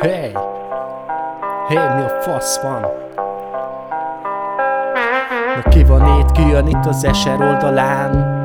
Hey! Hey, mi a fasz van? Na ki van itt, ki jön itt az eser oldalán?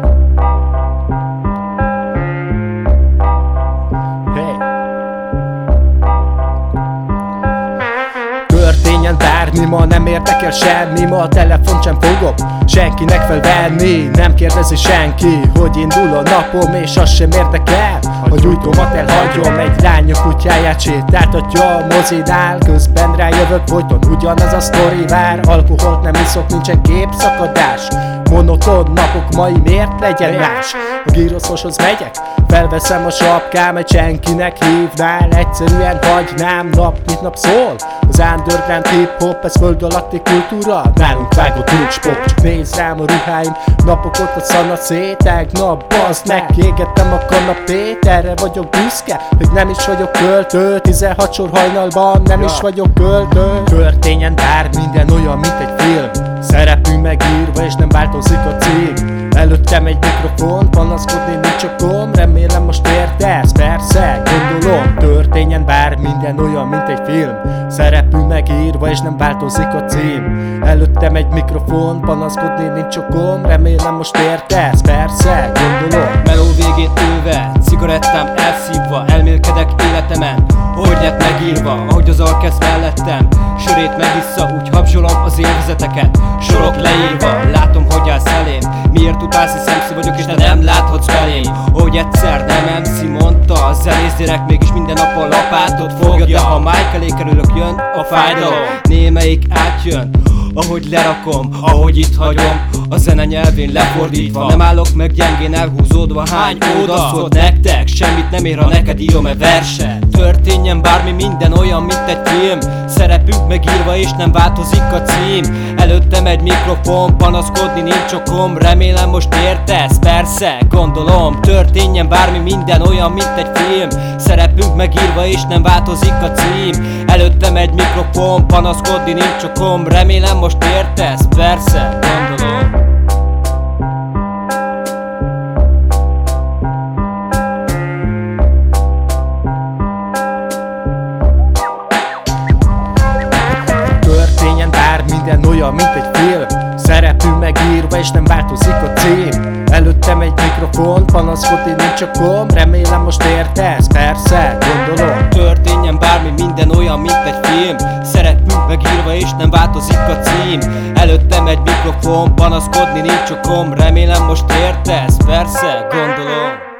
Történjen bármi, ma nem érdekel semmi Ma a telefon sem fogok senkinek felvenni. Nem kérdezi senki, hogy indul a napom És az sem érdekel, hogy újtómat elhagyom. Egy lánya kutyáját sétáltatja a mozinál. Közben rájövök, folyton ugyanaz a sztori vár. Alkoholt nem iszok, nincsen képszakadás Monoton napok mai miért legyen más? A gyroszoshoz megyek, felveszem a sapkám Egy senkinek hívnál, egyszerűen hagynám Nap mint nap szól, az underground hip-hop Ez föld alatti kultúra, nálunk vágott nincs pop. Csak nézz rám a ruháim, napok ott a szana szét Tegnap bazd meg, égettem a kanapét Erre vagyok büszke, hogy nem is vagyok költő 16 sor hajnalban, nem is vagyok költő. Történjen bár minden olyan, mint egy film. Szerepünk megírva változik a cím Előttem egy mikrofon, panaszkodni nincs okom Remélem most értesz, persze, gondolom. Történjen bár minden olyan, mint egy film. Szerepünk megírva és nem változik a cím. Előttem egy mikrofon, panaszkodni nincs okom Remélem most értesz, persze, gondolom. Meló végén ülve, cigarettám elszívva Elmélkedek életemen, hogy megírva Ahogy az alkesz mellettem, sörét megissza Úgy habzsolom az élvezeteket, sorok leírva Látom, állsz elém, miért utálsz, hiszen szemszű vagyok És te nem láthatsz felém, hogy egyszer nem MC mondta A zenész gyerek mégis minden nap a lapátot fogja. Ha Mike elé kerülök, jön a fájdalom Némelyik átjön, ahogy lerakom, ahogy itt hagyom A zene nyelvén lefordítva. Nem állok meg gyengén elhúzódva Hány óda szólt nektek? Semmit nem ér, ha neked írom-e verse? Történjen bármi, minden olyan, mint egy film Szerepünk megírva és nem változik a cím. Előttem egy mikrofon, panaszkodni nincs okom. Remélem most értesz, persze, gondolom. Történjen bármi, minden olyan, mint egy film. Szerepünk megírva és nem változik a cím. Előttem egy mikrofon, panaszkodni nincs okom. Remélem most értesz? Persze, gondolom olyan, mint egy film. Szerepünk megírva és nem változik a cím. Előttem egy mikrofon, panaszkodni nincs okom Remélem most értesz, persze, gondolom. Történjen bármi, minden olyan, mint egy film. Szerepünk megírva és nem változik a cím. Előttem egy mikrofon, panaszkodni nincs okom Remélem most értesz, persze, gondolom